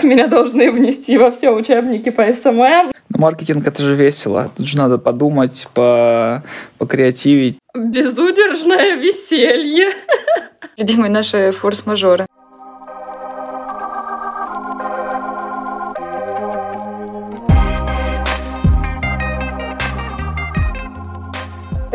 как меня должны внести во все учебники по SMM. Но маркетинг это же весело. Тут же надо подумать, по покреативить. Безудержное веселье. Любимые наши форс-мажоры.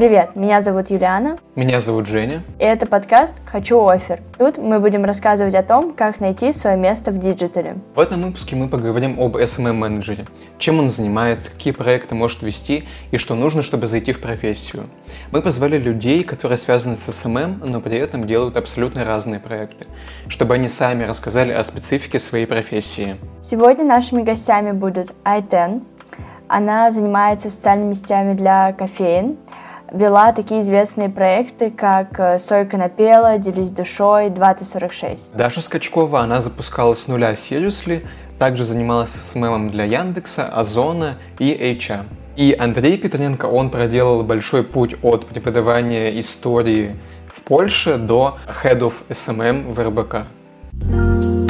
Привет, меня зовут Юлиана. Меня зовут Женя. И это подкаст «Хочу оффер». Тут мы будем рассказывать о том, как найти свое место в digital е. В этом выпуске мы поговорим об SMM-менеджере. Чем он занимается, какие проекты может вести и что нужно, чтобы зайти в профессию. Мы позвали людей, которые связаны с SMM, но при этом делают абсолютно разные проекты, чтобы они сами рассказали о специфике своей профессии. Сегодня нашими гостями будут i10. Она занимается социальными сетями для кофеин, вела такие известные проекты, как э, «Сойка напела», «Делись душой», «2046». Даша Скачкова, она запускала с нуля Seriously, также занималась СММом для Яндекса, Озона и HR. И Андрей Петренко, он проделал большой путь от преподавания истории в Польше до Head of SMM в РБК.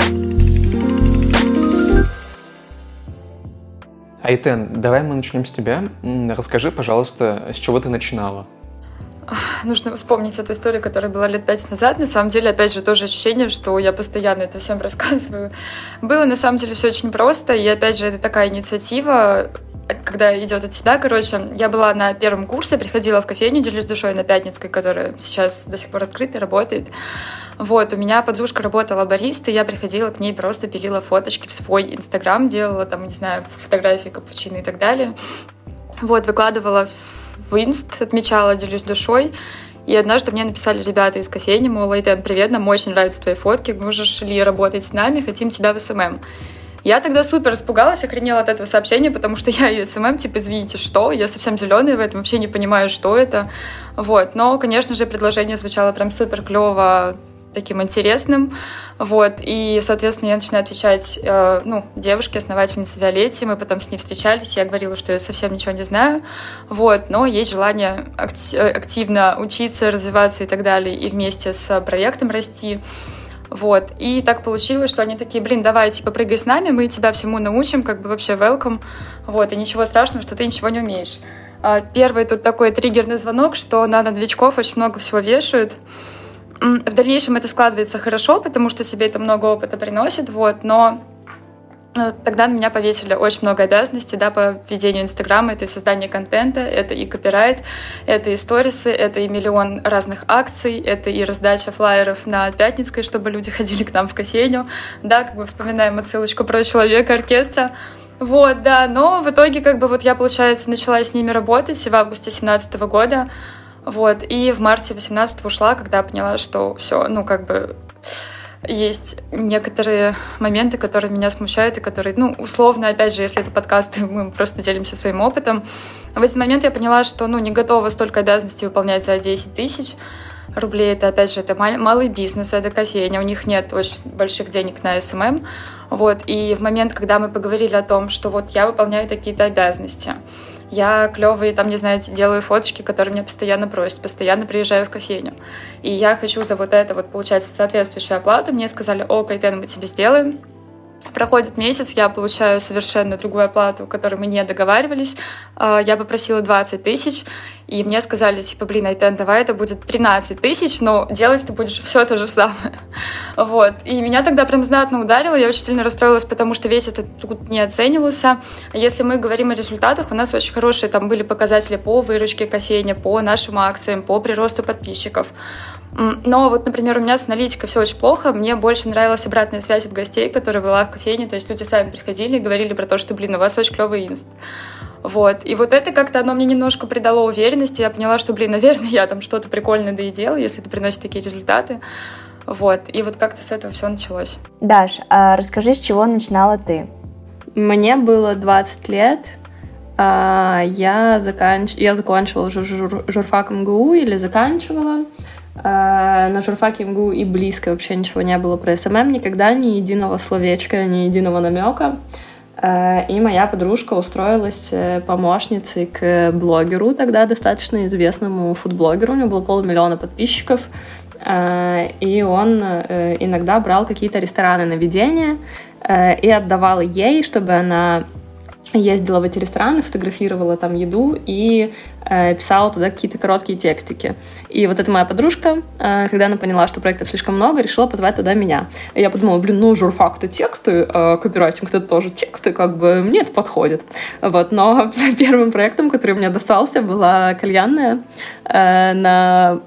Айтен, давай мы начнем с тебя. Расскажи, пожалуйста, с чего ты начинала? Нужно вспомнить эту историю, которая была лет пять назад. На самом деле, опять же, тоже ощущение, что я постоянно это всем рассказываю. Было на самом деле все очень просто, и опять же, это такая инициатива, когда идет от себя, короче, я была на первом курсе, приходила в кофейню «Делюсь душой» на Пятницкой, которая сейчас до сих пор открыта и работает. Вот, у меня подружка работала баристой, я приходила к ней, просто пилила фоточки в свой Инстаграм, делала там, не знаю, фотографии капучино и так далее. Вот, выкладывала в Инст, отмечала, делюсь душой. И однажды мне написали ребята из кофейни, мол, Айтен, привет, нам очень нравятся твои фотки, можешь ли работать с нами, хотим тебя в SMM. Я тогда супер испугалась, охренела от этого сообщения, потому что я и SMM, типа, извините, что? Я совсем зеленая в этом, вообще не понимаю, что это. Вот. Но, конечно же, предложение звучало прям супер клево, таким интересным. Вот. И, соответственно, я начинаю отвечать э, ну, девушке, основательнице Виолетте. Мы потом с ней встречались. Я говорила, что я совсем ничего не знаю. Вот. Но есть желание активно учиться, развиваться и так далее. И вместе с проектом расти. Вот. И так получилось, что они такие, блин, давай, типа, прыгай с нами, мы тебя всему научим, как бы вообще welcome. Вот. И ничего страшного, что ты ничего не умеешь. А, первый тут такой триггерный звонок, что на новичков очень много всего вешают. В дальнейшем это складывается хорошо, потому что себе это много опыта приносит, вот, но э, Тогда на меня повесили очень много обязанностей да, по ведению Инстаграма. Это и создание контента, это и копирайт, это и сторисы, это и миллион разных акций, это и раздача флайеров на Пятницкой, чтобы люди ходили к нам в кофейню. Да, как бы вспоминаем отсылочку про человека оркестра. Вот, да, но в итоге как бы вот я, получается, начала с ними работать в августе 2017 года. Вот, и в марте 18 ушла, когда поняла, что все, ну, как бы есть некоторые моменты, которые меня смущают и которые, ну, условно, опять же, если это подкаст, мы просто делимся своим опытом. В этот момент я поняла, что, ну, не готова столько обязанностей выполнять за 10 тысяч рублей. Это, опять же, это малый бизнес, это кофейня, у них нет очень больших денег на SMM. Вот, и в момент, когда мы поговорили о том, что вот я выполняю какие-то обязанности, я клевые, там, не знаю, делаю фоточки, которые меня постоянно просят, постоянно приезжаю в кофейню. И я хочу за вот это вот получать соответствующую оплату. Мне сказали, о, Кайтен, мы тебе сделаем. Проходит месяц, я получаю совершенно другую оплату, которой мы не договаривались. А, я попросила 20 тысяч, и мне сказали, типа, блин, Айтен, давай это будет 13 тысяч, но делать ты будешь все то же самое. Вот. И меня тогда прям знатно ударило, я очень сильно расстроилась, потому что весь этот труд не оценивался. Если мы говорим о результатах, у нас очень хорошие там были показатели по выручке кофейни, по нашим акциям, по приросту подписчиков. Но вот, например, у меня с аналитикой все очень плохо. Мне больше нравилась обратная связь от гостей, которые была в кофейне. То есть люди сами приходили и говорили про то, что, блин, у вас очень клевый инст. Вот. И вот это как-то оно мне немножко придало уверенности. Я поняла, что, блин, наверное, я там что-то прикольное да и делаю, если это приносит такие результаты. Вот. И вот как-то с этого все началось. Даш, а расскажи, с чего начинала ты? Мне было 20 лет. А, я, заканч... я закончила жур... журфак МГУ или заканчивала. Э, на журфаке МГУ и близко вообще ничего не было про SMM, никогда ни единого словечка, ни единого намека. Э, и моя подружка устроилась э, помощницей к блогеру, тогда достаточно известному фудблогеру, у него было полмиллиона подписчиков, и он иногда брал какие-то рестораны на ведение, и отдавала ей, чтобы она ездила в эти рестораны, фотографировала там еду и писала туда какие-то короткие текстики. И вот эта моя подружка, э, когда она поняла, что проектов слишком много, решила позвать туда меня. И я подумала, блин, ну журфак это тексты, э, копирайтинг это тоже тексты, как бы мне это подходит. Вот, но первым проектом, который мне достался, была кальянная э, на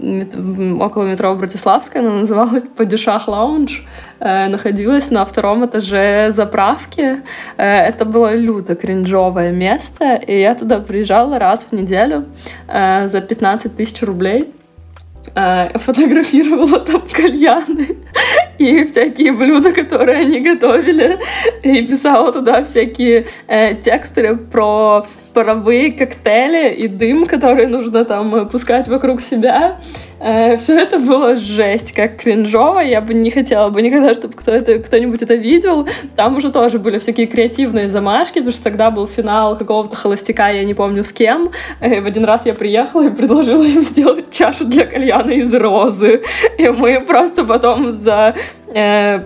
около метро Братиславская, она называлась Падишах Лаунж, э, находилась на втором этаже заправки. Э, это было люто кринжовое место, и я туда приезжала раз в неделю э, за 15 тысяч рублей э, фотографировала там кальяны и всякие блюда, которые они готовили, и писала туда всякие э, тексты про паровые коктейли и дым, который нужно там пускать вокруг себя. Э, все это было жесть, как кринжово. Я бы не хотела бы никогда, чтобы кто это, кто-нибудь это видел. Там уже тоже были всякие креативные замашки, потому что тогда был финал какого-то холостяка, я не помню с кем. И в один раз я приехала и предложила им сделать чашу для кальяна из розы. И мы просто потом за э,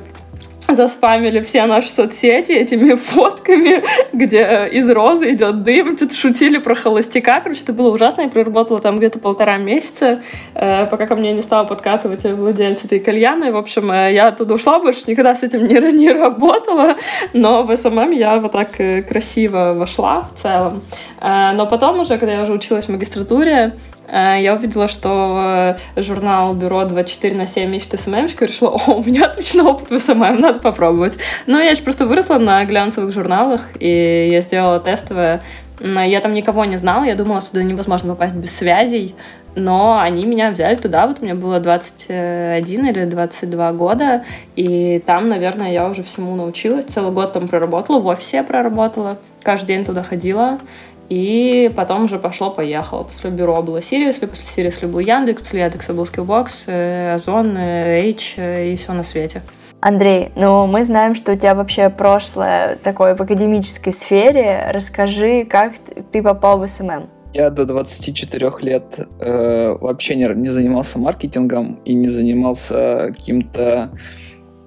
заспамили все наши соцсети этими фотками, где из розы идет дым, что-то шутили про холостяка, короче, это было ужасно, я проработала там где-то полтора месяца, э, пока ко мне не стала подкатывать владелица этой кальяны, в общем, э, я оттуда ушла, больше никогда с этим не, не работала, но в SMM я вот так э, красиво вошла в целом, но потом уже, когда я уже училась в магистратуре, я увидела, что э, журнал «Buro 24 на 7 ищет SMM-щика» и решила, о, у меня отличный опыт в SMM, надо попробовать. Но я же просто выросла на глянцевых журналах, и я сделала тестовое. Я там никого не знала, я думала, что туда невозможно попасть без связей, но они меня взяли туда, вот мне было 21 или 22 года, и там, наверное, я уже всему научилась, целый год там проработала, в офисе проработала, каждый день туда ходила, и потом уже пошло-поехало. После бюро было Seriously, после Seriously был Яндекс, после Яндекса был Skillbox, э, Озон, H э, и все на свете. Андрей, ну мы знаем, что у тебя вообще прошлое такое в академической сфере. Расскажи, как ты попал в SMM? Я до 24 лет э, вообще не, не занимался маркетингом и не занимался каким-то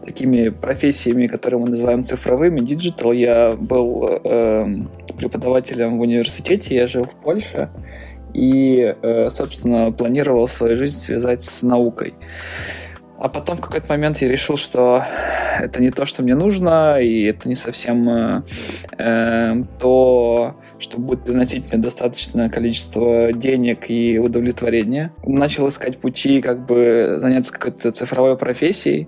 такими профессиями, которые мы называем цифровыми, digital. Я был э, преподавателем в университете, я жил в Польше и, э, собственно, планировал свою жизнь связать с наукой. А потом в какой-то момент я решил, что это не то, что мне нужно, и это не совсем э, э то, что будет приносить мне достаточное количество денег и удовлетворения. Начал искать пути, как бы заняться какой-то цифровой профессией.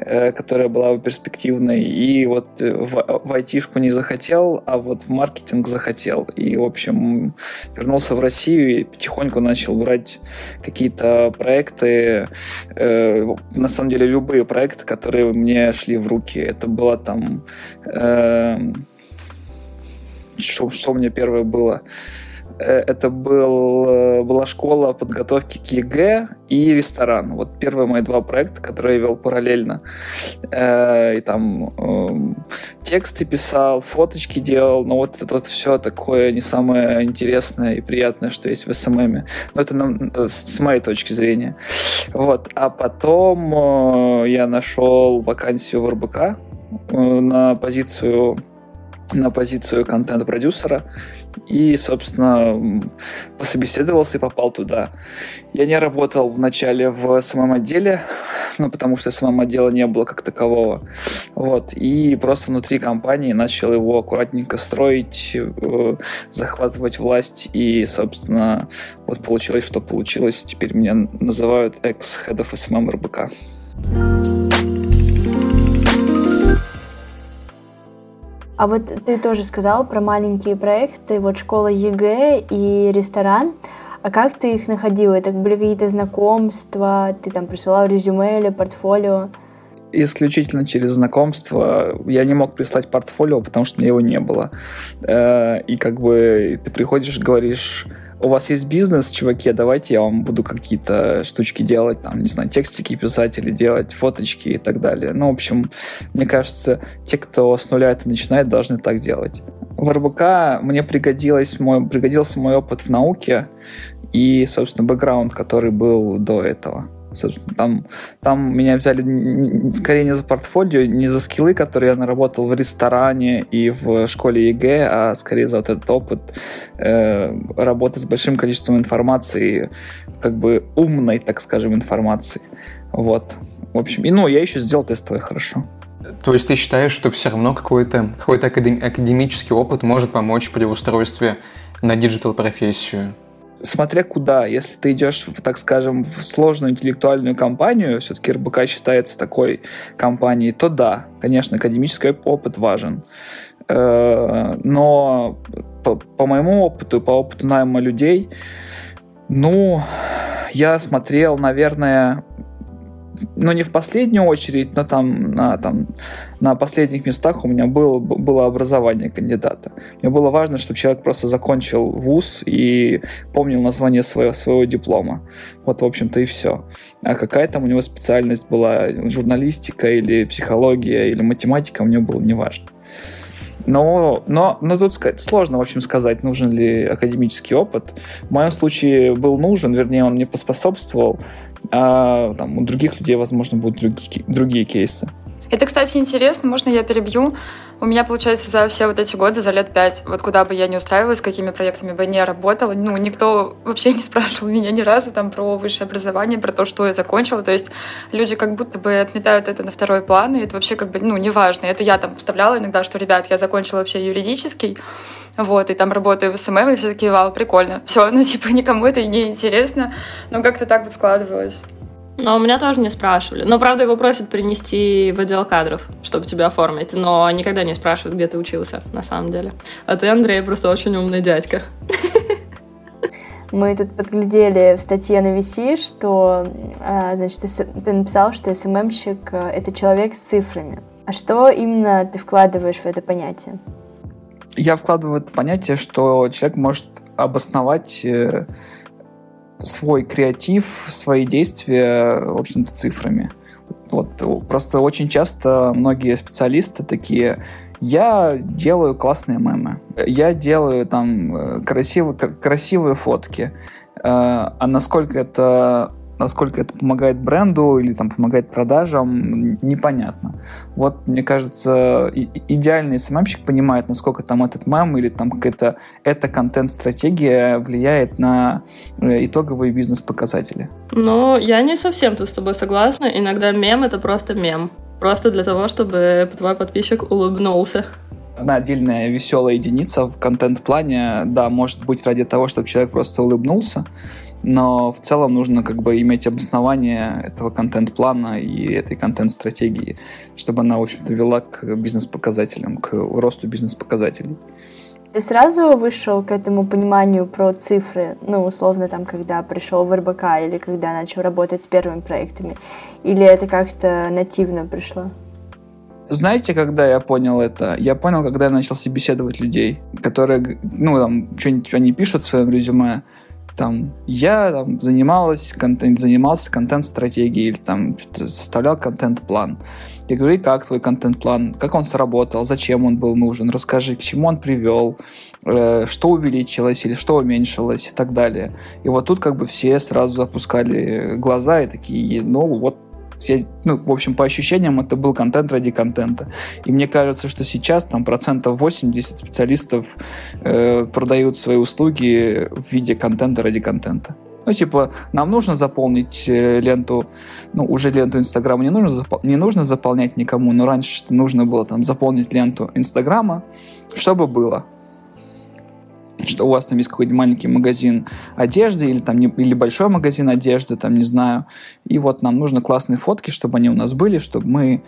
Э, которая была перспективной, и вот э, в, в айтишку не захотел, а вот в маркетинг захотел. И, в общем, вернулся в Россию и потихоньку начал брать какие-то проекты, э, на самом деле любые проекты, которые мне шли в руки. Это было там... Э, что, что у меня первое было? Э, это был, э, была школа подготовки к ЕГЭ и ресторан. Вот первые мои два проекта, которые я вел параллельно. Э, и там эм, тексты писал, фоточки делал, но вот это вот все такое не самое интересное и приятное, что есть в SMM-е. Но это с моей точки зрения. Вот. А потом я нашел вакансию в РБК на позицию на позицию контент-продюсера и, собственно, пособеседовался и попал туда. Я не работал вначале в самом отделе, ну, потому что самого отдела не было как такового. Вот. И просто внутри компании начал его аккуратненько строить, э, захватывать власть. И, собственно, вот получилось, что получилось. Теперь меня называют of SMM РБК. А вот ты тоже сказал про маленькие проекты, вот школа ЕГЭ и ресторан. А как ты их находила? Это были какие-то знакомства? Ты там присылал резюме или портфолио? исключительно через знакомство. Я не мог прислать портфолио, потому что у меня его не было. Э, и как бы ты приходишь, говоришь, у вас есть бизнес, чуваки, давайте я вам буду какие-то штучки делать, там, не знаю, текстики писать или делать фоточки и так далее. Ну, в общем, мне кажется, те, кто с нуля это начинает, должны так делать. В РБК мне пригодилось мой, пригодился мой опыт в науке и, собственно, бэкграунд, который был до этого. Собственно, там, там меня взяли скорее не за портфолио, не за скиллы, которые я наработал в ресторане и в школе ЕГЭ, а скорее за вот этот опыт э, работы с большим количеством информации, как бы умной, так скажем, информации. Вот. В общем, и ну, я еще сделал тестовое хорошо. То есть ты считаешь, что все равно какой-то какой академический опыт может помочь при устройстве на digital-профессию? Смотря куда. Если ты идешь, так скажем, в сложную интеллектуальную компанию, все-таки РБК считается такой компанией, то да, конечно, академический опыт важен. Э, но по, моему опыту, по опыту найма людей, ну, я смотрел, наверное, ну, не в последнюю очередь, но там на, там, на последних местах у меня было, было образование кандидата. Мне было важно, чтобы человек просто закончил вуз и помнил название своего, своего диплома. Вот, в общем-то, и все. А какая там у него специальность была, журналистика или психология или математика, мне было неважно. Но, но, но тут сказать, сложно, в общем, сказать, нужен ли академический опыт. В моем случае был нужен, вернее, он мне поспособствовал, а там, у других людей, возможно, будут другие, другие кейсы. Это, кстати, интересно, можно я перебью? У меня, получается, за все вот эти годы, за лет пять, вот куда бы я ни устраивалась, какими проектами бы не работала, ну, никто вообще не спрашивал меня ни разу там про высшее образование, про то, что я закончила. То есть люди как будто бы отметают это на второй план, и это вообще как бы, ну, неважно. Это я там вставляла иногда, что, ребят, я закончила вообще юридический, вот, и там работаю в SMM, и все такие вау, прикольно. Все, ну, типа, никому это не интересно, но как-то так вот складывалось. Но у меня тоже не спрашивали. Но, правда, его просят принести в отдел кадров, чтобы тебя оформить. Но никогда не спрашивают, где ты учился, на самом деле. А ты, Андрей, просто очень умный дядька. Мы тут подглядели в статье на VC, что а, значит, ты написал, что СММщик — это человек с цифрами. А что именно ты вкладываешь в это понятие? Я вкладываю это понятие, что человек может обосновать э, свой креатив, свои действия, в общем-то, цифрами. Вот просто очень часто многие специалисты такие, я делаю классные мемы, я делаю там э, красивые, красивые фотки, э, а насколько это насколько это помогает бренду или там помогает продажам, непонятно. Вот, мне кажется, идеальный СММщик понимает, насколько там этот мем или там какая-то эта контент-стратегия влияет на э, итоговые бизнес-показатели. Ну, я не совсем тут с тобой согласна. Иногда мем — это просто мем. Просто для того, чтобы твой подписчик улыбнулся одна отдельная веселая единица в контент-плане, да, может быть ради того, чтобы человек просто улыбнулся, но в целом нужно как бы иметь обоснование этого контент-плана и этой контент-стратегии, чтобы она, в общем-то, вела к бизнес-показателям, к росту бизнес-показателей. Ты сразу вышел к этому пониманию про цифры, ну, условно, там, когда пришел в РБК или когда начал работать с первыми проектами? Или это как-то нативно пришло? Знаете, когда я понял это? Я понял, когда я начал собеседовать людей, которые, ну, там, что-нибудь они пишут в своем резюме, там, я там, занималась, контент, занимался контент-стратегией или там составлял контент-план. Я говорю, как твой контент-план, как он сработал, зачем он был нужен, расскажи, к чему он привел, э, что увеличилось или что уменьшилось? и так далее. И вот тут как бы все сразу опускали глаза и такие, ну вот я, ну, в общем, по ощущениям, это был контент ради контента. И мне кажется, что сейчас там процентов 80 специалистов э, продают свои услуги в виде контента ради контента. Ну, типа, нам нужно заполнить э, ленту, ну, уже ленту Инстаграма не нужно, запол- не нужно заполнять никому, но раньше нужно было там заполнить ленту Инстаграма, чтобы было что у вас там есть какой-то маленький магазин одежды или там или большой магазин одежды, там не знаю. И вот нам нужно классные фотки, чтобы они у нас были, чтобы мы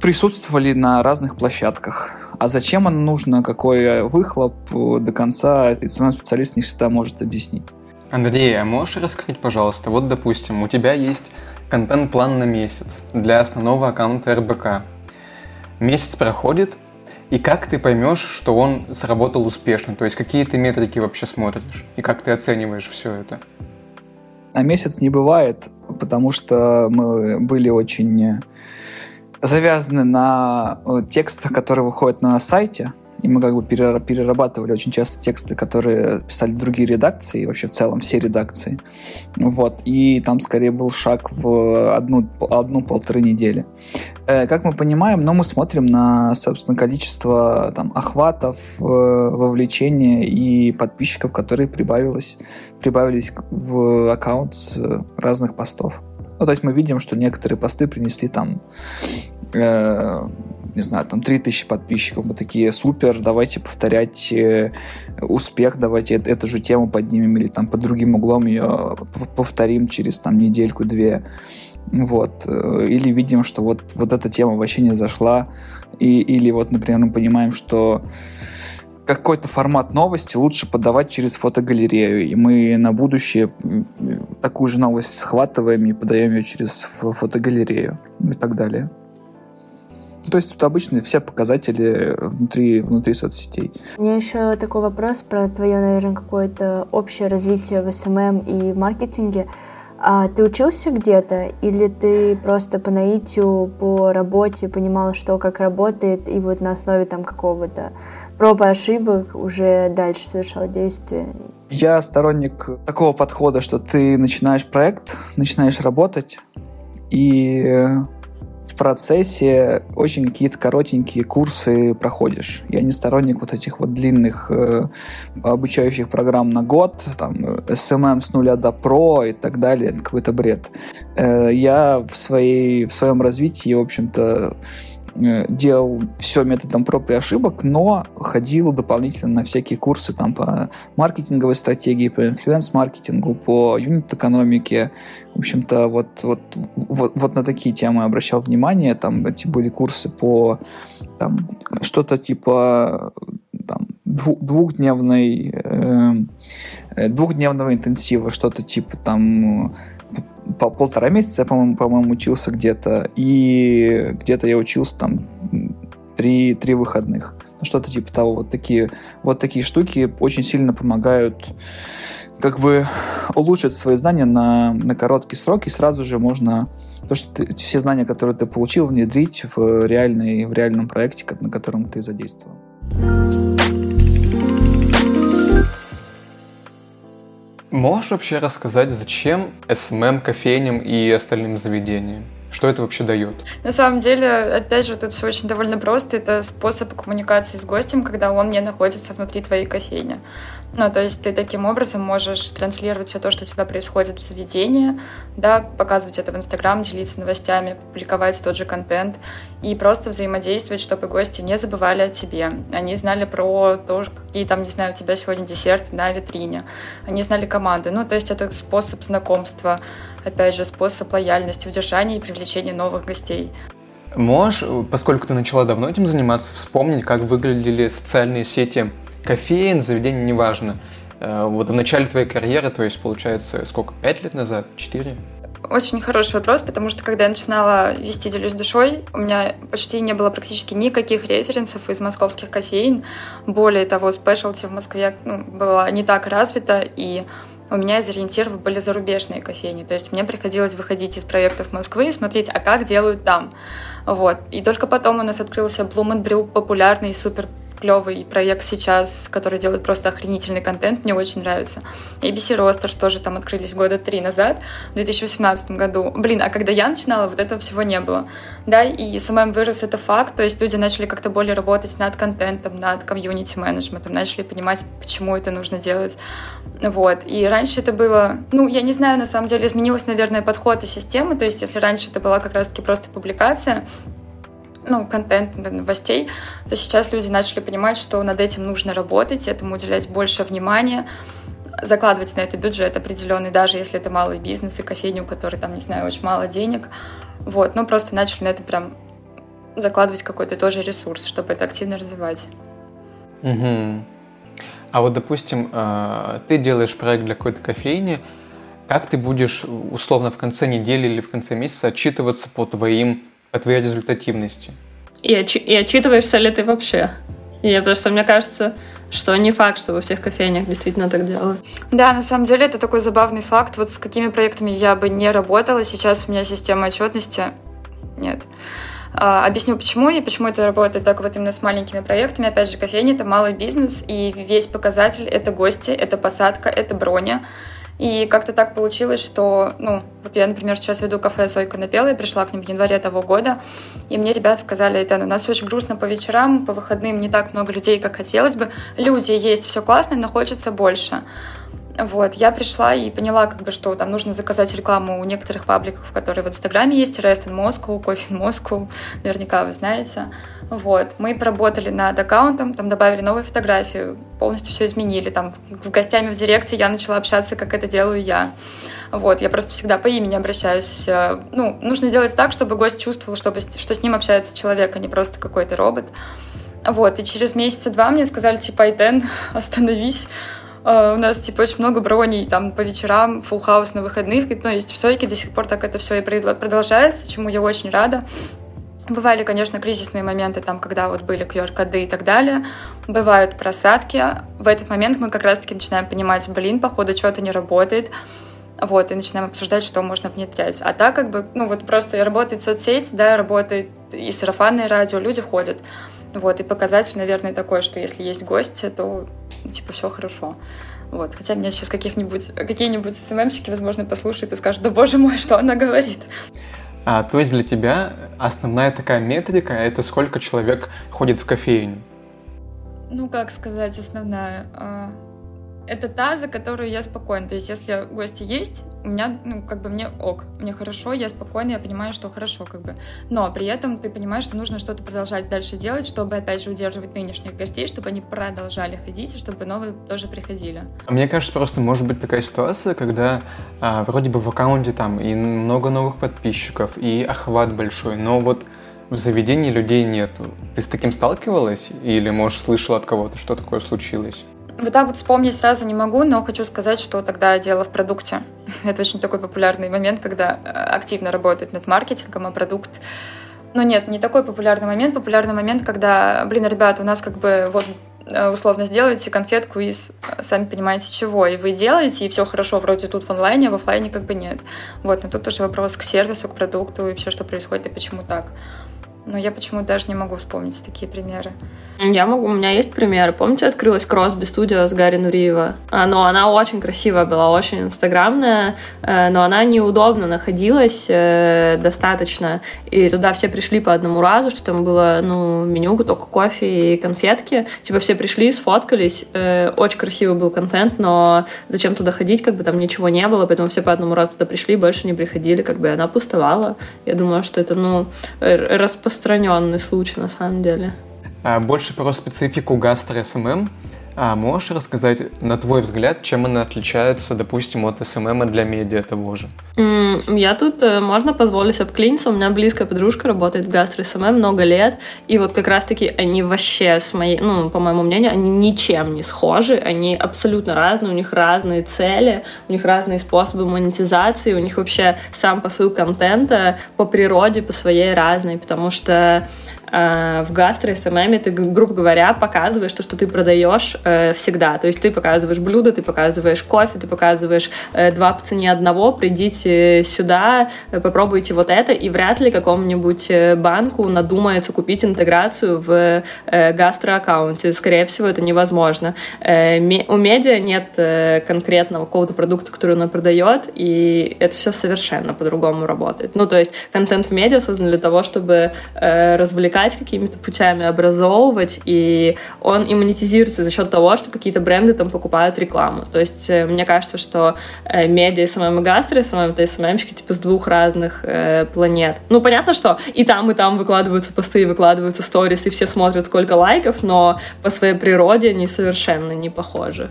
присутствовали на разных площадках. А зачем оно нужно, какой выхлоп до конца, сам специалист не всегда может объяснить. Андрей, а можешь раскрыть, пожалуйста, вот, допустим, у тебя есть контент-план на месяц для основного аккаунта РБК. Месяц проходит, и как ты поймешь, что он сработал успешно? То есть какие ты метрики вообще смотришь? И как ты оцениваешь все это? На месяц не бывает, потому что мы были очень завязаны на э, текстах, которые выходят на сайте, и мы как бы перерабатывали очень часто тексты, которые писали другие редакции, и вообще в целом все редакции. Вот. И там скорее был шаг в одну, одну-полторы недели. Э, как мы понимаем, но ну, мы смотрим на, собственно, количество там, охватов, э, вовлечения и подписчиков, которые прибавилось, прибавились в аккаунт с разных постов. Ну, то есть мы видим, что некоторые посты принесли там э, не знаю, там 3000 подписчиков, мы такие, супер, давайте повторять э, успех, давайте эту же тему поднимем или там под другим углом ее повторим через там недельку-две. Вот. Э, или видим, что вот, вот эта тема вообще не зашла. И, или вот, например, мы понимаем, что какой-то формат новости лучше подавать через фотогалерею. И мы на будущее такую же новость схватываем и подаем ее через фотогалерею и так далее. Ну, то есть тут обычные все показатели внутри, внутри соцсетей. У меня еще такой вопрос про твое, наверное, какое-то общее развитие в SMM и маркетинге. А ты учился где-то или ты просто по наитию, по работе понимал, что как работает, и вот на основе там какого-то проб и ошибок уже дальше совершал действия? Я сторонник такого подхода, что ты начинаешь проект, начинаешь работать, и процессе очень какие-то коротенькие курсы проходишь. Я не сторонник вот этих вот длинных э, обучающих программ на год, там, SMM с нуля до про и так далее, это какой-то бред. Э, я в, своей, в своем развитии, в общем-то, делал все методом проб и ошибок, но ходил дополнительно на всякие курсы там по маркетинговой стратегии, по инфлюенс-маркетингу, по юнит-экономике. В общем-то, вот, вот, вот, вот на такие темы обращал внимание. Там эти были курсы по там, что-то типа там, двухдневной, э, э, двухдневного интенсива, что-то типа там по полтора месяца, по-моему, по-моему, учился где-то, и где-то я учился там три, три выходных. Ну, что-то типа того. Вот такие, вот такие штуки очень сильно помогают как бы улучшить свои знания на, на короткий срок, и сразу же можно то, что ты, все знания, которые ты получил, внедрить в, реальный, в реальном проекте, на котором ты задействован. Можешь вообще рассказать, зачем SMM кофейням и остальным заведениям? Что это вообще дает? На самом деле, опять же, тут все очень довольно просто. Это способ коммуникации с гостем, когда он не находится внутри твоей кофейни. Ну, то есть ты таким образом можешь транслировать все то, что у тебя происходит в заведении, да, показывать это в Инстаграм, делиться новостями, публиковать тот же контент и просто взаимодействовать, чтобы гости не забывали о тебе. Они знали про то, какие там, не знаю, у тебя сегодня десерты на витрине. Они знали команды. Ну, то есть это способ знакомства, опять же, способ лояльности, удержания и привлечения новых гостей. Можешь, поскольку ты начала давно этим заниматься, вспомнить, как выглядели социальные сети кофеин, заведение, неважно. Э, вот в начале твоей карьеры, то есть, получается, сколько, пять лет назад, четыре? Очень хороший вопрос, потому что когда я начинала вести «Делюсь душой», у меня почти не было практически никаких референсов из московских кофеин. Более того, спешлти в Москве ну, было не так развито, и у меня из ориентиров были зарубежные кофейни. То есть мне приходилось выходить из проектов Москвы и смотреть, а как делают там. Вот. И только потом у нас открылся Brew, популярный и супер клевый проект сейчас, который делает просто охренительный контент, мне очень нравится. ABC Roasters тоже там открылись года три назад, в 2018 году. Блин, а когда я начинала, вот этого всего не было. Да, и SMM вырос, это факт, то есть люди начали как-то более работать над контентом, над комьюнити-менеджментом, начали понимать, почему это нужно делать. Вот. И раньше это было, ну, я не знаю, на самом деле изменилась, наверное, подход и система, то есть если раньше это была как раз-таки просто публикация, ну, контент новостей, то сейчас люди начали понимать, что над этим нужно работать, этому уделять больше внимания, закладывать на это бюджет определенный, даже если это малый бизнес и кофейню, у которой там, не знаю, очень мало денег. Вот, ну, просто начали на это прям закладывать какой-то тоже ресурс, чтобы это активно развивать. Угу. А вот, допустим, э, ты делаешь проект для какой-то кофейни, как ты будешь условно в конце недели или в конце месяца отчитываться по твоим о твоей результативности. И, отчи- и отчитываешься ли ты вообще? Я, потому что мне кажется, что не факт, что во всех кофейнях действительно так делают. Да, на самом деле это такой забавный факт. Вот с какими проектами я бы не работала, сейчас у меня система отчетности нет. А, объясню почему и почему это работает так вот именно с маленькими проектами. Опять же, кофейня — это малый бизнес, и весь показатель — это гости, это посадка, это броня. И как-то так получилось, что, ну, вот я, например, сейчас веду кафе «Сойка напела», я пришла к ним в январе того года, и мне ребята сказали, это у нас очень грустно по вечерам, по выходным не так много людей, как хотелось бы. Люди есть, все классно, но хочется больше. Вот, я пришла и поняла, как бы, что там нужно заказать рекламу у некоторых пабликов, которые в Инстаграме есть, Rest in Moscow, Coffee in Moscow, наверняка вы знаете. Вот, мы поработали над аккаунтом, там добавили новые фотографии, полностью все изменили, там с гостями в директе я начала общаться, как это делаю я. Вот, я просто всегда по имени обращаюсь. Ну, нужно делать так, чтобы гость чувствовал, чтобы, что с ним общается человек, а не просто какой-то робот. Вот, и через месяца два мне сказали, типа, Айтен, остановись, Uh, у нас, типа, очень много броней, там, по вечерам, full хаус на выходных, но есть в Сойке, до сих пор так это все и продолжается, чему я очень рада. Бывали, конечно, кризисные моменты, там, когда вот были QR-коды и так далее. Бывают просадки. В этот момент мы как раз-таки начинаем понимать, блин, походу, что-то не работает. Вот, и начинаем обсуждать, что можно внедрять. А так, как бы, ну, вот просто работает соцсеть, да, работает и сарафанное радио, люди ходят. Вот, и показатель, наверное, такой, что если есть гости, то, типа, все хорошо. Вот. Хотя меня сейчас каких-нибудь, какие-нибудь СММщики, возможно, послушают и скажут, да боже мой, что она говорит. А, то есть для тебя основная такая метрика — это сколько человек ходит в кофейню? Ну, как сказать, основная... А, это та, за которую я спокойна. То есть, если гости есть, у меня, ну, как бы мне ок, мне хорошо, я спокойна, я понимаю, что хорошо, как бы. Но при этом ты понимаешь, что нужно что-то продолжать дальше делать, чтобы, опять же, удерживать нынешних гостей, чтобы они продолжали ходить, и чтобы новые тоже приходили. Мне кажется, просто может быть такая ситуация, когда а, вроде бы в аккаунте там и много новых подписчиков, и охват большой, но вот в заведении людей нету. Ты с таким сталкивалась или, может, слышала от кого-то, что такое случилось? Вот так вот вспомнить сразу не могу, но хочу сказать, что тогда дело в продукте. Это очень такой популярный момент, когда э, активно работают над маркетингом, а продукт ну нет, не такой популярный момент. Популярный момент, когда, блин, ребята, у нас как бы вот э, условно сделайте конфетку из, сами понимаете, чего. И вы делаете, и все хорошо, вроде тут в онлайне, а в офлайне как бы нет. Вот, но тут уже вопрос к сервису, к продукту и вообще, что происходит и почему так. Но я почему-то даже не могу вспомнить такие примеры. Я могу, у меня есть примеры. Помните, открылась Кросби студия с Гарри Нуриева? А, но она очень красивая была, очень инстаграмная, э, но она неудобно находилась э, достаточно. И туда все пришли по одному разу, что там было, ну, меню, только кофе и конфетки. Типа все пришли, сфоткались. Э, очень красивый был контент, но зачем туда ходить, как бы там ничего не было, поэтому все по одному разу туда пришли, больше не приходили, как бы она пустовала. Я думаю, что это, ну, распространено распространенный случай на самом деле. А больше про специфику гастро-SMM. А можешь рассказать, на твой взгляд, чем она отличается, допустим, от SMM для медиа того же? Я тут, э, можно позволить вклиниться, у меня близкая подружка работает в гастро SMM много лет, и вот как раз-таки они вообще, с моей, ну, по моему мнению, они ничем не схожи, они абсолютно разные, у них разные цели, у них разные способы монетизации, у них вообще сам посыл контента по природе, по своей разный, потому что в гастро SMM ты, грубо говоря, показываешь то, что ты продаешь э, всегда. То есть ты показываешь блюдо, ты показываешь кофе, ты показываешь э, два по цене одного, придите сюда, э, попробуйте вот это, и вряд ли какому-нибудь э, банку надумается купить интеграцию в э, гастро-аккаунте. Скорее всего, это невозможно. Э, у медиа нет э, конкретного какого-то продукта, который она продает, и это все совершенно по-другому работает. Ну, то есть контент в медиа создан для того, чтобы э, развлекать привлекать какими-то путями, образовывать, и он и монетизируется за счет того, что какие-то бренды там покупают рекламу. То есть э, мне кажется, что э, медиа SMM и гастро, SMM это СММщики типа с двух разных э, планет. Ну, понятно, что и там, и там выкладываются посты, выкладываются сторис, и все смотрят, сколько лайков, но по своей природе они совершенно не похожи.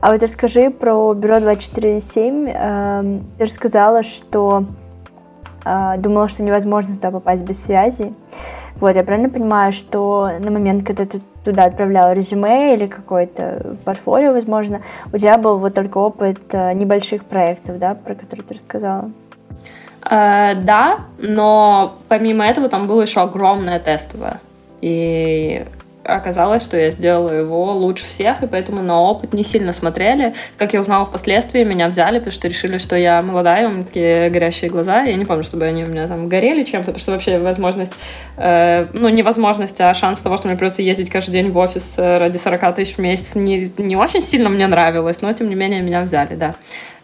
А вот расскажи про бюро 247. Эм, ты рассказала, что э, думала, что невозможно туда попасть без связи. Вот, я правильно понимаю, что на момент, когда ты туда отправляла резюме или какое-то портфолио, возможно, у тебя был вот только опыт э, небольших проектов, да, про которые ты рассказала? Э, да, но помимо этого там было еще огромное тестовое. И оказалось, что я сделала его лучше всех, и поэтому на опыт не сильно смотрели. Как я узнала впоследствии, меня взяли, потому что решили, что я молодая, у меня такие горящие глаза. Я не помню, чтобы они у меня там горели чем-то, потому что вообще возможность, э, ну, не возможность, а шанс того, что мне придется ездить каждый день в офис э, ради 40 тысяч в месяц, не, не очень сильно мне нравилось, но, тем не менее, меня взяли, да.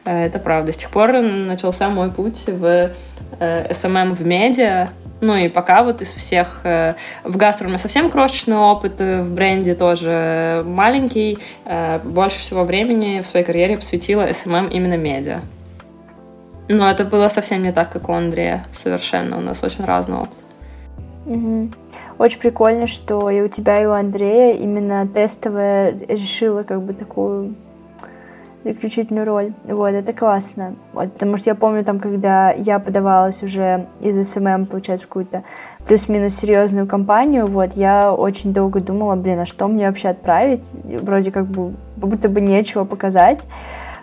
Э, это правда. С тех пор начался мой путь в э, SMM в медиа, ну и пока вот из всех... Э, в гастро у меня совсем крошечный опыт, э, в бренде тоже маленький. Э, больше всего времени в своей карьере посвятила SMM именно медиа. Но это было совсем не так, как у Андрея. Совершенно. У нас очень разный опыт. Угу. Очень прикольно, что и у тебя, и у Андрея именно тестовая решила как бы такую заключительную роль. Вот, это классно. Вот, потому что я помню, там, когда я подавалась уже из SMM, получается, в какую-то плюс-минус серьезную компанию, вот, я очень долго думала, блин, а что мне вообще отправить? Вроде как бы, будто бы нечего показать.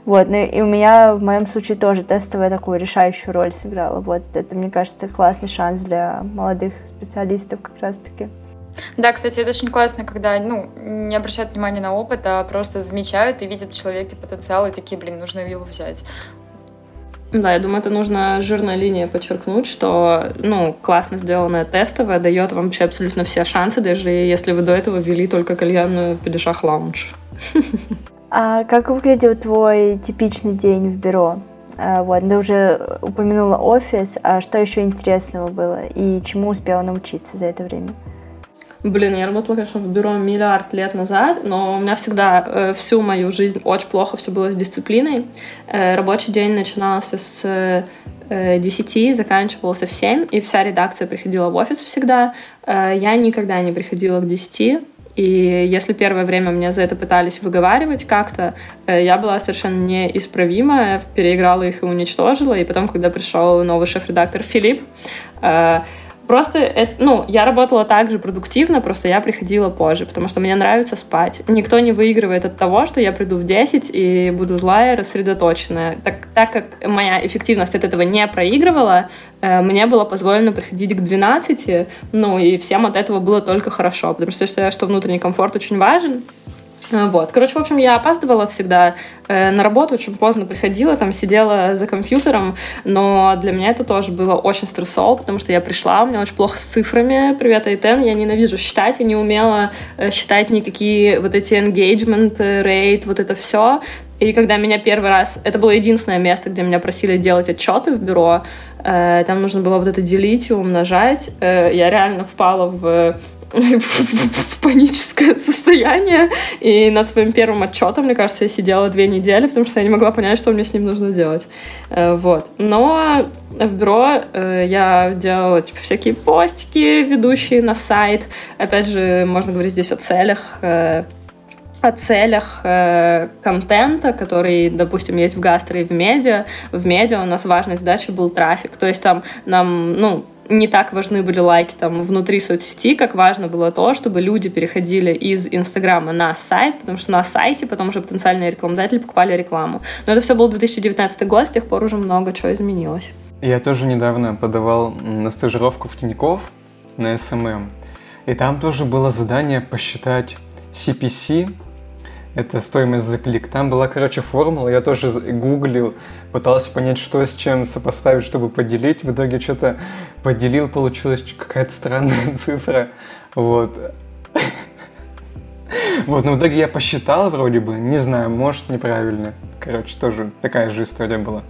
Вот, ну и у меня в моем случае тоже тестовая такую решающую роль сыграла. Вот, это, мне кажется, классный шанс для молодых специалистов как раз-таки. Да, кстати, это очень классно, когда ну, не обращают внимания на опыт, а просто замечают и видят в человеке потенциал, и такие, блин, нужно его взять. Да, я думаю, это нужно жирная линия подчеркнуть, что ну, классно сделанная тестовая дает вам вообще абсолютно все шансы, даже если вы до этого вели только кальянную Падишах Лаунж. А как выглядел твой типичный день в бюро? А, вот, ты уже упомянула офис, а что еще интересного было и чему успела научиться за это время? Блин, я работала, конечно, в бюро миллиард лет назад, но у меня всегда э, всю мою жизнь очень плохо все было с дисциплиной. Э, рабочий день начинался с э, 10, заканчивался в 7, и вся редакция приходила в офис всегда. Э, я никогда не приходила к 10, и если первое время мне за это пытались выговаривать как-то, э, я была совершенно неисправима, переиграла их и уничтожила. И потом, когда пришел новый шеф-редактор Филипп, э, Просто, это, ну, я работала так же продуктивно, просто я приходила позже, потому что мне нравится спать. Никто не выигрывает от того, что я приду в 10 и буду злая, рассредоточенная. Так, так как моя эффективность от этого не проигрывала, э, мне было позволено приходить к 12, ну, и всем от этого было только хорошо, потому что я считаю, что внутренний комфорт очень важен. Э, вот. Короче, в общем, я опаздывала всегда э, на работу, очень поздно приходила, там сидела за компьютером, но для меня это тоже было очень стрессово, потому что я пришла, у меня очень плохо с цифрами, привет, Айтен, я ненавижу считать, я не умела э, считать никакие вот эти engagement rate, вот это все, и когда меня первый раз... Это было единственное место, где меня просили делать отчеты в бюро. Э, там нужно было вот это делить и умножать. Э, я реально впала в в паническое состояние. И над своим первым отчетом, мне кажется, я сидела две недели, потому что я не могла понять, что мне с ним нужно делать. Э, вот. Но в бюро э, я делала типа, всякие постики, ведущие на сайт. Опять же, можно говорить здесь о целях э, о целях э, контента, который, допустим, есть в гастро и в медиа. В медиа у нас важной задачей был трафик. То есть там нам, ну, не так важны были лайки там внутри соцсети, как важно было то, чтобы люди переходили из Инстаграма на сайт, потому что на сайте потом уже потенциальные рекламодатели покупали рекламу. Но это все был 2019 год, с тех пор уже много чего изменилось. Я тоже недавно подавал на стажировку в Тинькофф на SMM, и там тоже было задание посчитать CPC, это стоимость за клик. Там была, короче, формула, я тоже гуглил, пытался понять, что с чем сопоставить, чтобы поделить. В итоге что-то поделил, получилась какая-то странная цифра. Вот. Вот, но в итоге я посчитал вроде бы, не знаю, может неправильно. Короче, тоже такая же история была.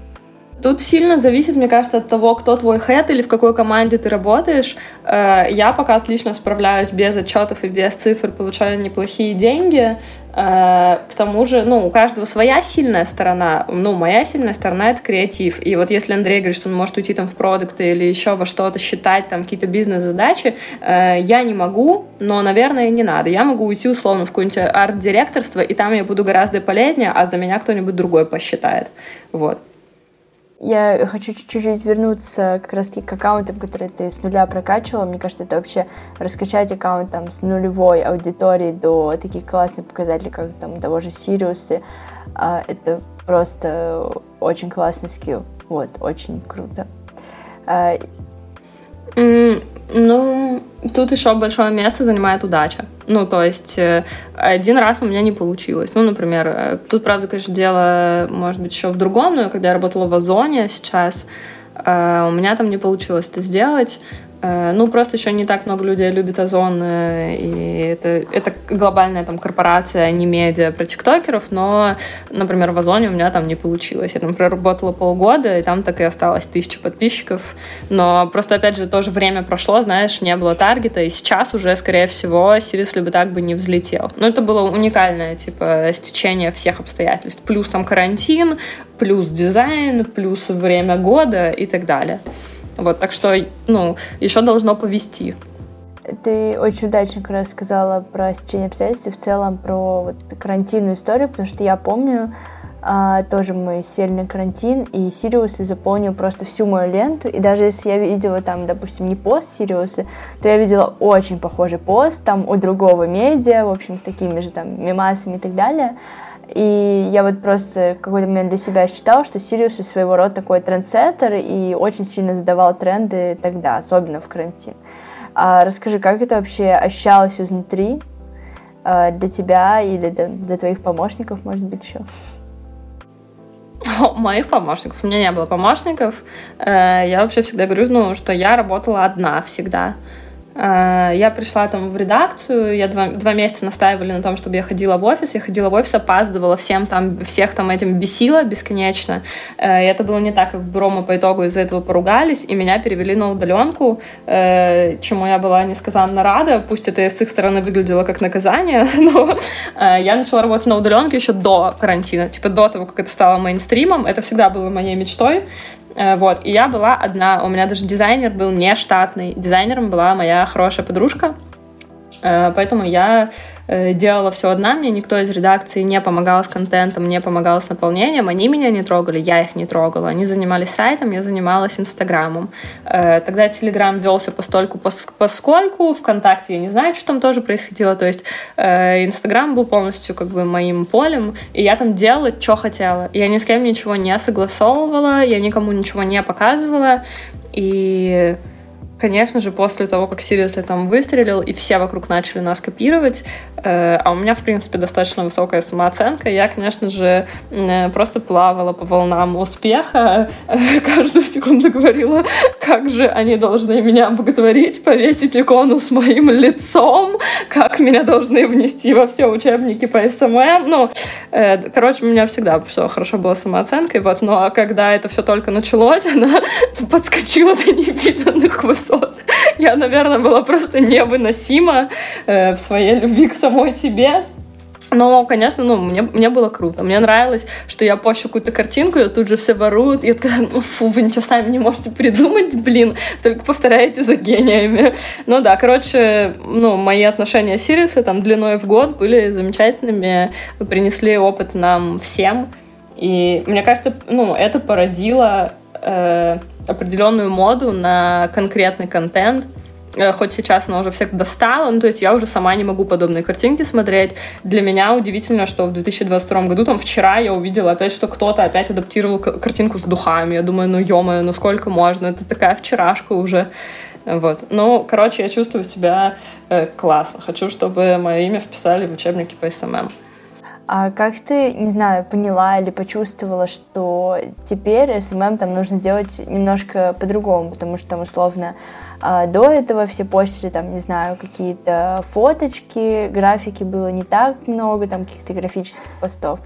Тут сильно зависит, мне кажется, от того, кто твой хед или в какой команде ты работаешь. Э, я пока отлично справляюсь без отчетов и без цифр, получаю неплохие деньги. Э, к тому же, ну, у каждого своя сильная сторона. Ну, моя сильная сторона — это креатив. И вот если Андрей говорит, что он может уйти там в продукты или еще во что-то, считать там какие-то бизнес-задачи, э, я не могу, но, наверное, не надо. Я могу уйти условно в какое-нибудь арт-директорство, и там я буду гораздо полезнее, а за меня кто-нибудь другой посчитает. Вот. Я хочу чуть-чуть вернуться как раз-таки к аккаунтам, которые ты с нуля прокачивала. Мне кажется, это вообще раскачать аккаунт там с нулевой аудитории до таких классных показателей, как там того же Сириуса. Это просто очень классный скилл. Вот, очень круто. Ну, тут еще большое место занимает удача. Ну, то есть э, один раз у меня не получилось. Ну, например, э, тут, правда, конечно, дело, может быть, еще в другом, но когда я работала в Озоне сейчас, э, у меня там не получилось это сделать. Э, ну, просто еще не так много людей любит Озон, э, и это, это глобальная там корпорация, а не медиа про тиктокеров, но, например, в Озоне у меня там не получилось. Я там проработала полгода, и там так и осталось тысяча подписчиков, но просто, опять же, тоже время прошло, знаешь, не было таргета, и сейчас уже, скорее всего, Seriously бы так бы не взлетел. Но это было уникальное, типа, стечение всех обстоятельств. Плюс там карантин, плюс дизайн, плюс время года и так далее. Вот, так что, ну, еще должно повести. Ты очень удачно как раз сказала про стечение обстоятельств и в целом про вот карантинную историю, потому что я помню, а, тоже мы сели на карантин, и Сириус заполнил просто всю мою ленту, и даже если я видела там, допустим, не пост Сириуса, то я видела очень похожий пост там у другого медиа, в общем, с такими же там мемасами и так далее, и я вот просто какой-то момент для себя считала, что Сириус своего рода такой трендсеттер и очень сильно задавал тренды тогда, особенно в карантин. А расскажи, как это вообще ощущалось изнутри а, для тебя или для, для твоих помощников, может быть, еще? Моих помощников. У меня не было помощников. Э, я вообще всегда говорю, ну, что я работала одна всегда. Э, я пришла там в редакцию, я два, два месяца настаивали на том, чтобы я ходила в офис. Я ходила в офис, опаздывала, всем там, всех там этим бесила бесконечно. Э, и это было не так, как в бюро мы по итогу из-за этого поругались, и меня перевели на удаленку, э, чему я была несказанно рада. Пусть это с их стороны выглядело как наказание, но я начала работать на удаленке еще до карантина, типа до того, как это стало мейнстримом. Это всегда было моей мечтой. Э, вот, и я была одна, у меня даже дизайнер был не штатный, дизайнером была моя хорошая подружка, поэтому я Э, делала все одна, мне никто из редакции не помогал с контентом, не помогал с наполнением, они меня не трогали, я их не трогала. Они занимались сайтом, я занималась Инстаграмом. Э, тогда Телеграм велся постольку поскольку, ВКонтакте я не знаю, что там тоже происходило, то есть э, Инстаграм был полностью как бы моим полем, и я там делала, что хотела. Я ни с кем ничего не согласовывала, я никому ничего не показывала, и Конечно же, после того, как Сириус там выстрелил, и все вокруг начали нас копировать, э, а у меня, в принципе, достаточно высокая самооценка, я, конечно же, э, просто плавала по волнам успеха, э, каждую секунду говорила, как же они должны меня боготворить, повесить икону с моим лицом, как меня должны внести во все учебники по SMM. Ну, э, короче, у меня всегда все хорошо было с самооценкой, вот, но когда это все только началось, она подскочила до невиданных высот высот. Я, наверное, была просто невыносима э, в своей любви к самой себе. Но, конечно, ну, мне, мне было круто. Мне нравилось, что я пощу какую-то картинку, и тут же все воруют. Я такая, ну фу, вы ничего сами не можете придумать, блин, только повторяете за гениями. Ну да, короче, ну, мои отношения с Сириусом там длиной в год были замечательными, принесли опыт нам всем. И мне кажется, ну, это породило э, определенную моду на конкретный контент, э, хоть сейчас она уже всех достала, ну, то есть я уже сама не могу подобные картинки смотреть. Для меня удивительно, что в 2022 году, там, вчера я увидела опять, что кто-то опять адаптировал картинку с духами. Я думаю, ну, ё ну, сколько можно? Это такая вчерашка уже. Вот. Ну, короче, я чувствую себя э, классно. Хочу, чтобы мое имя вписали в учебники по SMM. А как ты, не знаю, поняла или почувствовала, что теперь SMM там нужно делать немножко по-другому, потому что там условно а, до этого все постили там, не знаю, какие-то фоточки, графики было не так много, там каких-то графических постов.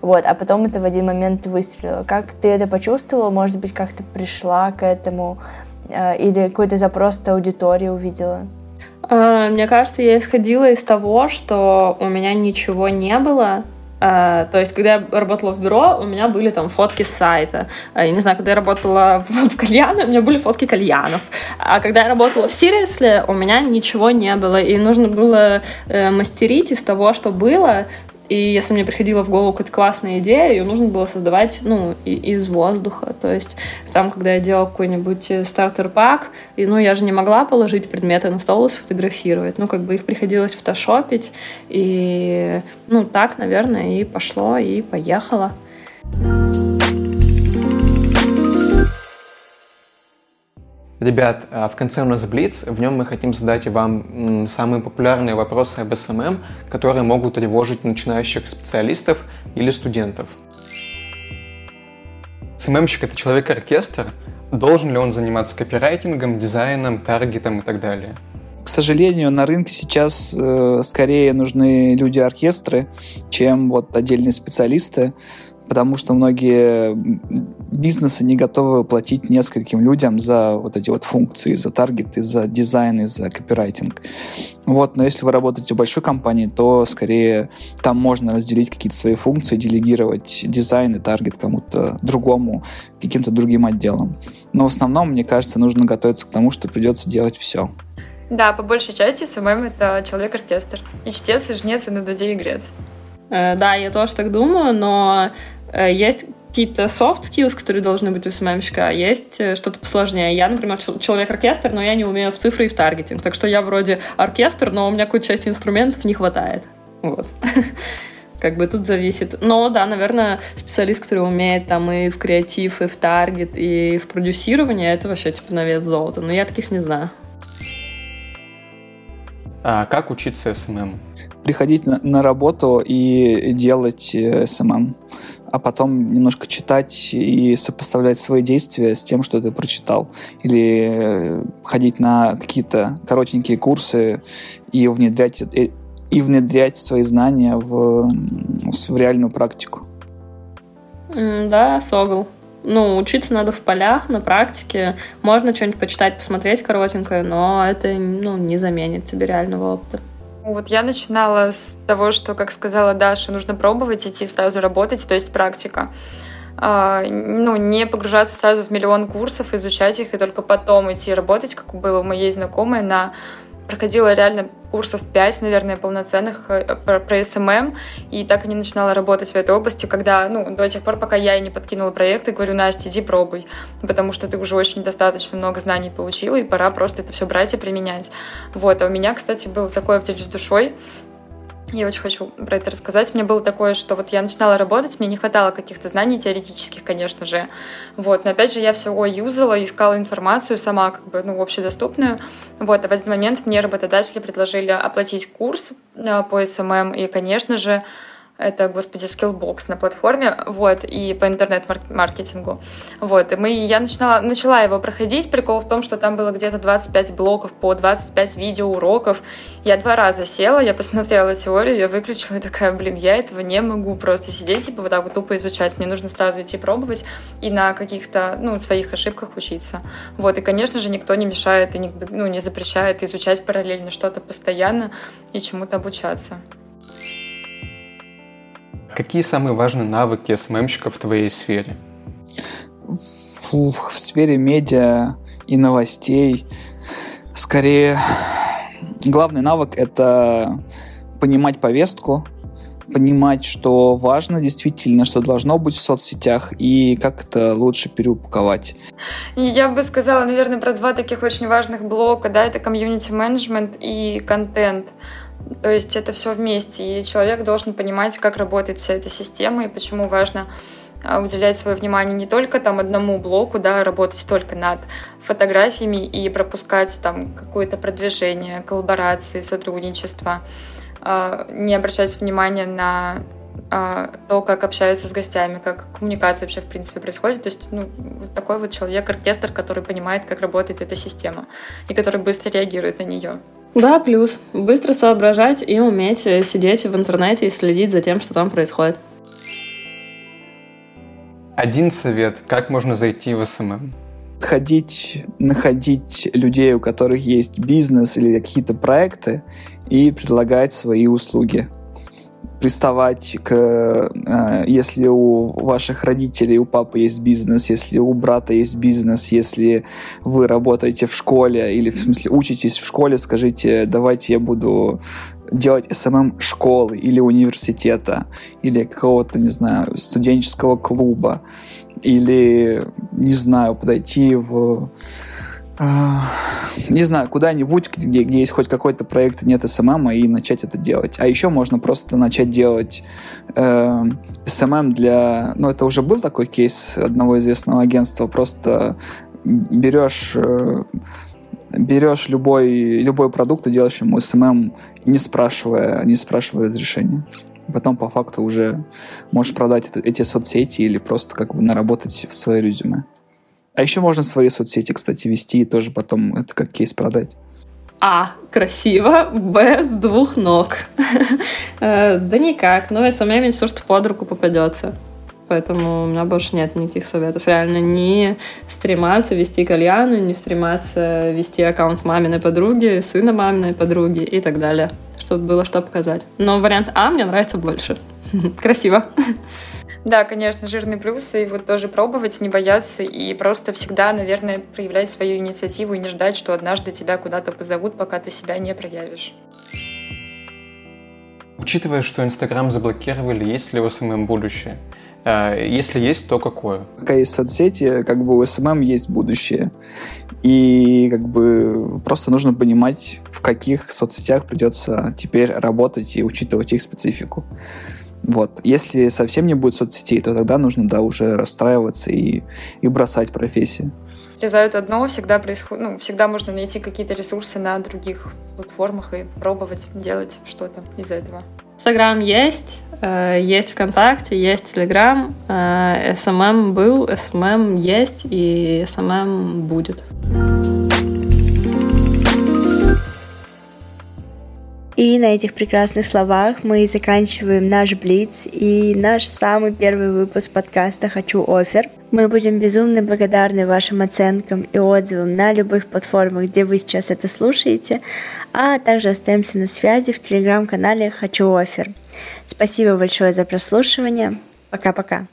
Вот, а потом это в один момент выстрелило. Как ты это почувствовала? Может быть, как ты пришла к этому? А, или какой-то запрос аудитории увидела? А, мне кажется, я исходила из того, что у меня ничего не было, Uh, то есть, когда я работала в бюро, у меня были там фотки с сайта. Uh, я не знаю, когда я работала в, кальяне, у меня были фотки кальянов. А когда я работала в Сириусле, у меня ничего не было. И нужно было мастерить из того, что было, и если мне приходила в голову какая-то классная идея, ее нужно было создавать, ну, из воздуха. То есть там, когда я делала какой-нибудь э, starter pack, и, ну, я же не могла положить предметы на стол и сфотографировать. Ну, как бы их приходилось фотошопить. И, ну, так, наверное, и пошло, и поехало. В Ребят, а в конце у нас Блиц, в нем мы хотим задать вам самые популярные вопросы об SMM, которые могут тревожить начинающих специалистов или студентов. СММщик — это человек-оркестр. Должен ли он заниматься копирайтингом, дизайном, таргетом и так далее? К сожалению, на рынке сейчас э, скорее нужны люди-оркестры, чем вот отдельные специалисты потому что многие бизнесы не готовы платить нескольким людям за вот эти вот функции, за таргеты, за дизайн за копирайтинг. Вот, но если вы работаете в большой компании, то скорее там можно разделить какие-то свои функции, делегировать дизайн и таргет кому-то другому, каким-то другим отделам. Но в основном, мне кажется, нужно готовиться к тому, что придется делать все. Да, по большей части SMM — это человек-оркестр. И чтец, и жнец, и на дуде игрец. Э, да, я тоже так думаю, но Э, есть какие-то soft skills, которые должны быть у СММщика, а есть э, что-то посложнее. Я, например, человек-оркестр, но я не умею в цифры и в таргетинг. Так что я вроде оркестр, но у меня какой-то части инструментов не хватает. Вот. Как бы тут зависит. Но да, наверное, специалист, который умеет там и в креатив, и в таргет, и в продюсирование, это вообще типа на вес золота. Но я таких не знаю. А как учиться SMM? Приходить на, на работу и делать SMM а потом немножко читать и сопоставлять свои действия с тем, что ты прочитал. Или э, ходить на какие-то коротенькие курсы и внедрять, и, и внедрять свои знания в, в реальную практику. Да, согл. Ну, учиться надо в полях, на практике. Можно что-нибудь почитать, посмотреть коротенькое, но это ну, не заменит тебе реального опыта. Вот я начинала с того, что, как сказала Даша, нужно пробовать идти сразу работать, то есть практика. А, ну, не погружаться сразу в миллион курсов, изучать их и только потом идти работать, как было у моей знакомой на проходила реально курсов 5, наверное, полноценных э, про, SMM, и так и не начинала работать в этой области, когда, ну, до тех пор, пока я и не подкинула проект, и говорю, Настя, иди пробуй, потому что ты уже очень достаточно много знаний получила, и пора просто это все брать и применять. Вот, а у меня, кстати, был такой аптеч с душой, я очень хочу про это рассказать. Мне было такое, что вот я начинала работать, мне не хватало каких-то знаний теоретических, конечно же. Вот, но опять же я все юзала, искала информацию сама, как бы, ну, общедоступную. Вот, а в этот момент мне работодатели предложили оплатить курс э, по SMM, и, конечно же, это, господи, Skillbox на платформе, вот, и по интернет-маркетингу, вот, и мы, я начинала, начала его проходить, прикол в том, что там было где-то 25 блоков по 25 видеоуроков, я два раза села, я посмотрела теорию, я выключила и такая, блин, я этого не могу просто сидеть, типа, вот так вот тупо изучать, мне нужно сразу идти пробовать и на каких-то, ну, своих ошибках учиться, вот, и, конечно же, никто не мешает и, ну, не запрещает изучать параллельно что-то постоянно и чему-то обучаться. Какие самые важные навыки СММщика в твоей сфере? В, в сфере медиа и новостей скорее главный навык — это понимать повестку, понимать, что важно действительно, что должно быть в соцсетях и как это лучше переупаковать. Я бы сказала, наверное, про два таких очень важных блока, да, это комьюнити-менеджмент и контент. То есть это все вместе, и человек должен понимать, как работает вся эта система и почему важно а, уделять свое внимание не только там одному блоку, да, работать только над фотографиями и пропускать там какое-то продвижение, коллаборации, сотрудничество, а, не обращать внимания на а, то, как общаются с гостями, как коммуникация вообще в принципе происходит. То есть ну, вот такой вот человек-оркестр, который понимает, как работает эта система и который быстро реагирует на нее. Да, плюс быстро соображать и уметь сидеть в интернете и следить за тем, что там происходит. Один совет, как можно зайти в SMM? Ходить, находить людей, у которых есть бизнес или какие-то проекты, и предлагать свои услуги приставать к, э, если у ваших родителей, у папы есть бизнес, если у брата есть бизнес, если вы работаете в школе или, в смысле, учитесь в школе, скажите, давайте я буду делать SMM школы или университета, или какого-то, не знаю, студенческого клуба, или, не знаю, подойти в не знаю, куда-нибудь, где, где есть хоть какой-то проект, нет SMM, и начать это делать. А еще можно просто начать делать э, SMM для... Ну, это уже был такой кейс одного известного агентства, просто берешь э, берешь любой, любой продукт и делаешь ему SMM, не спрашивая, не спрашивая разрешения. Потом по факту уже можешь продать это, эти соцсети или просто как бы наработать в свое резюме. А еще можно свои соцсети, кстати, вести и тоже потом это как кейс продать. А. Красиво. Б. С двух ног. Э, да никак. Ну, SMM все, что под руку попадется. Поэтому у меня больше нет никаких советов. Реально не стрематься вести кальяну, не стрематься вести аккаунт маминой подруги, сына маминой подруги и так далее, чтобы было что показать. Но вариант А мне нравится больше. Красиво. Да, конечно, жирный плюс, и вот тоже пробовать, не бояться, и просто всегда, наверное, проявлять свою инициативу и не ждать, что однажды тебя куда-то позовут, пока ты себя не проявишь. Учитывая, что Инстаграм заблокировали, есть ли у СММ будущее? А, если есть, то какое? Пока есть соцсети, как бы у СММ есть будущее. И как бы просто нужно понимать, в каких соцсетях придется теперь работать и учитывать их специфику. Вот. Если совсем не будет соцсетей, то тогда нужно, да, уже расстраиваться и, и бросать профессию. Отрезают одно, всегда происходит, ну, всегда можно найти какие-то ресурсы на других платформах и пробовать делать что-то из этого. Инстаграм есть, э, есть ВКонтакте, есть Телеграм, СММ был, СММ есть и СММ будет. И на этих прекрасных словах мы заканчиваем наш Блиц и наш самый первый выпуск подкаста «Хочу офер». Мы будем безумно благодарны вашим оценкам и отзывам на любых платформах, где вы сейчас это слушаете, а также остаемся на связи в телеграм-канале «Хочу офер». Спасибо большое за прослушивание. Пока-пока.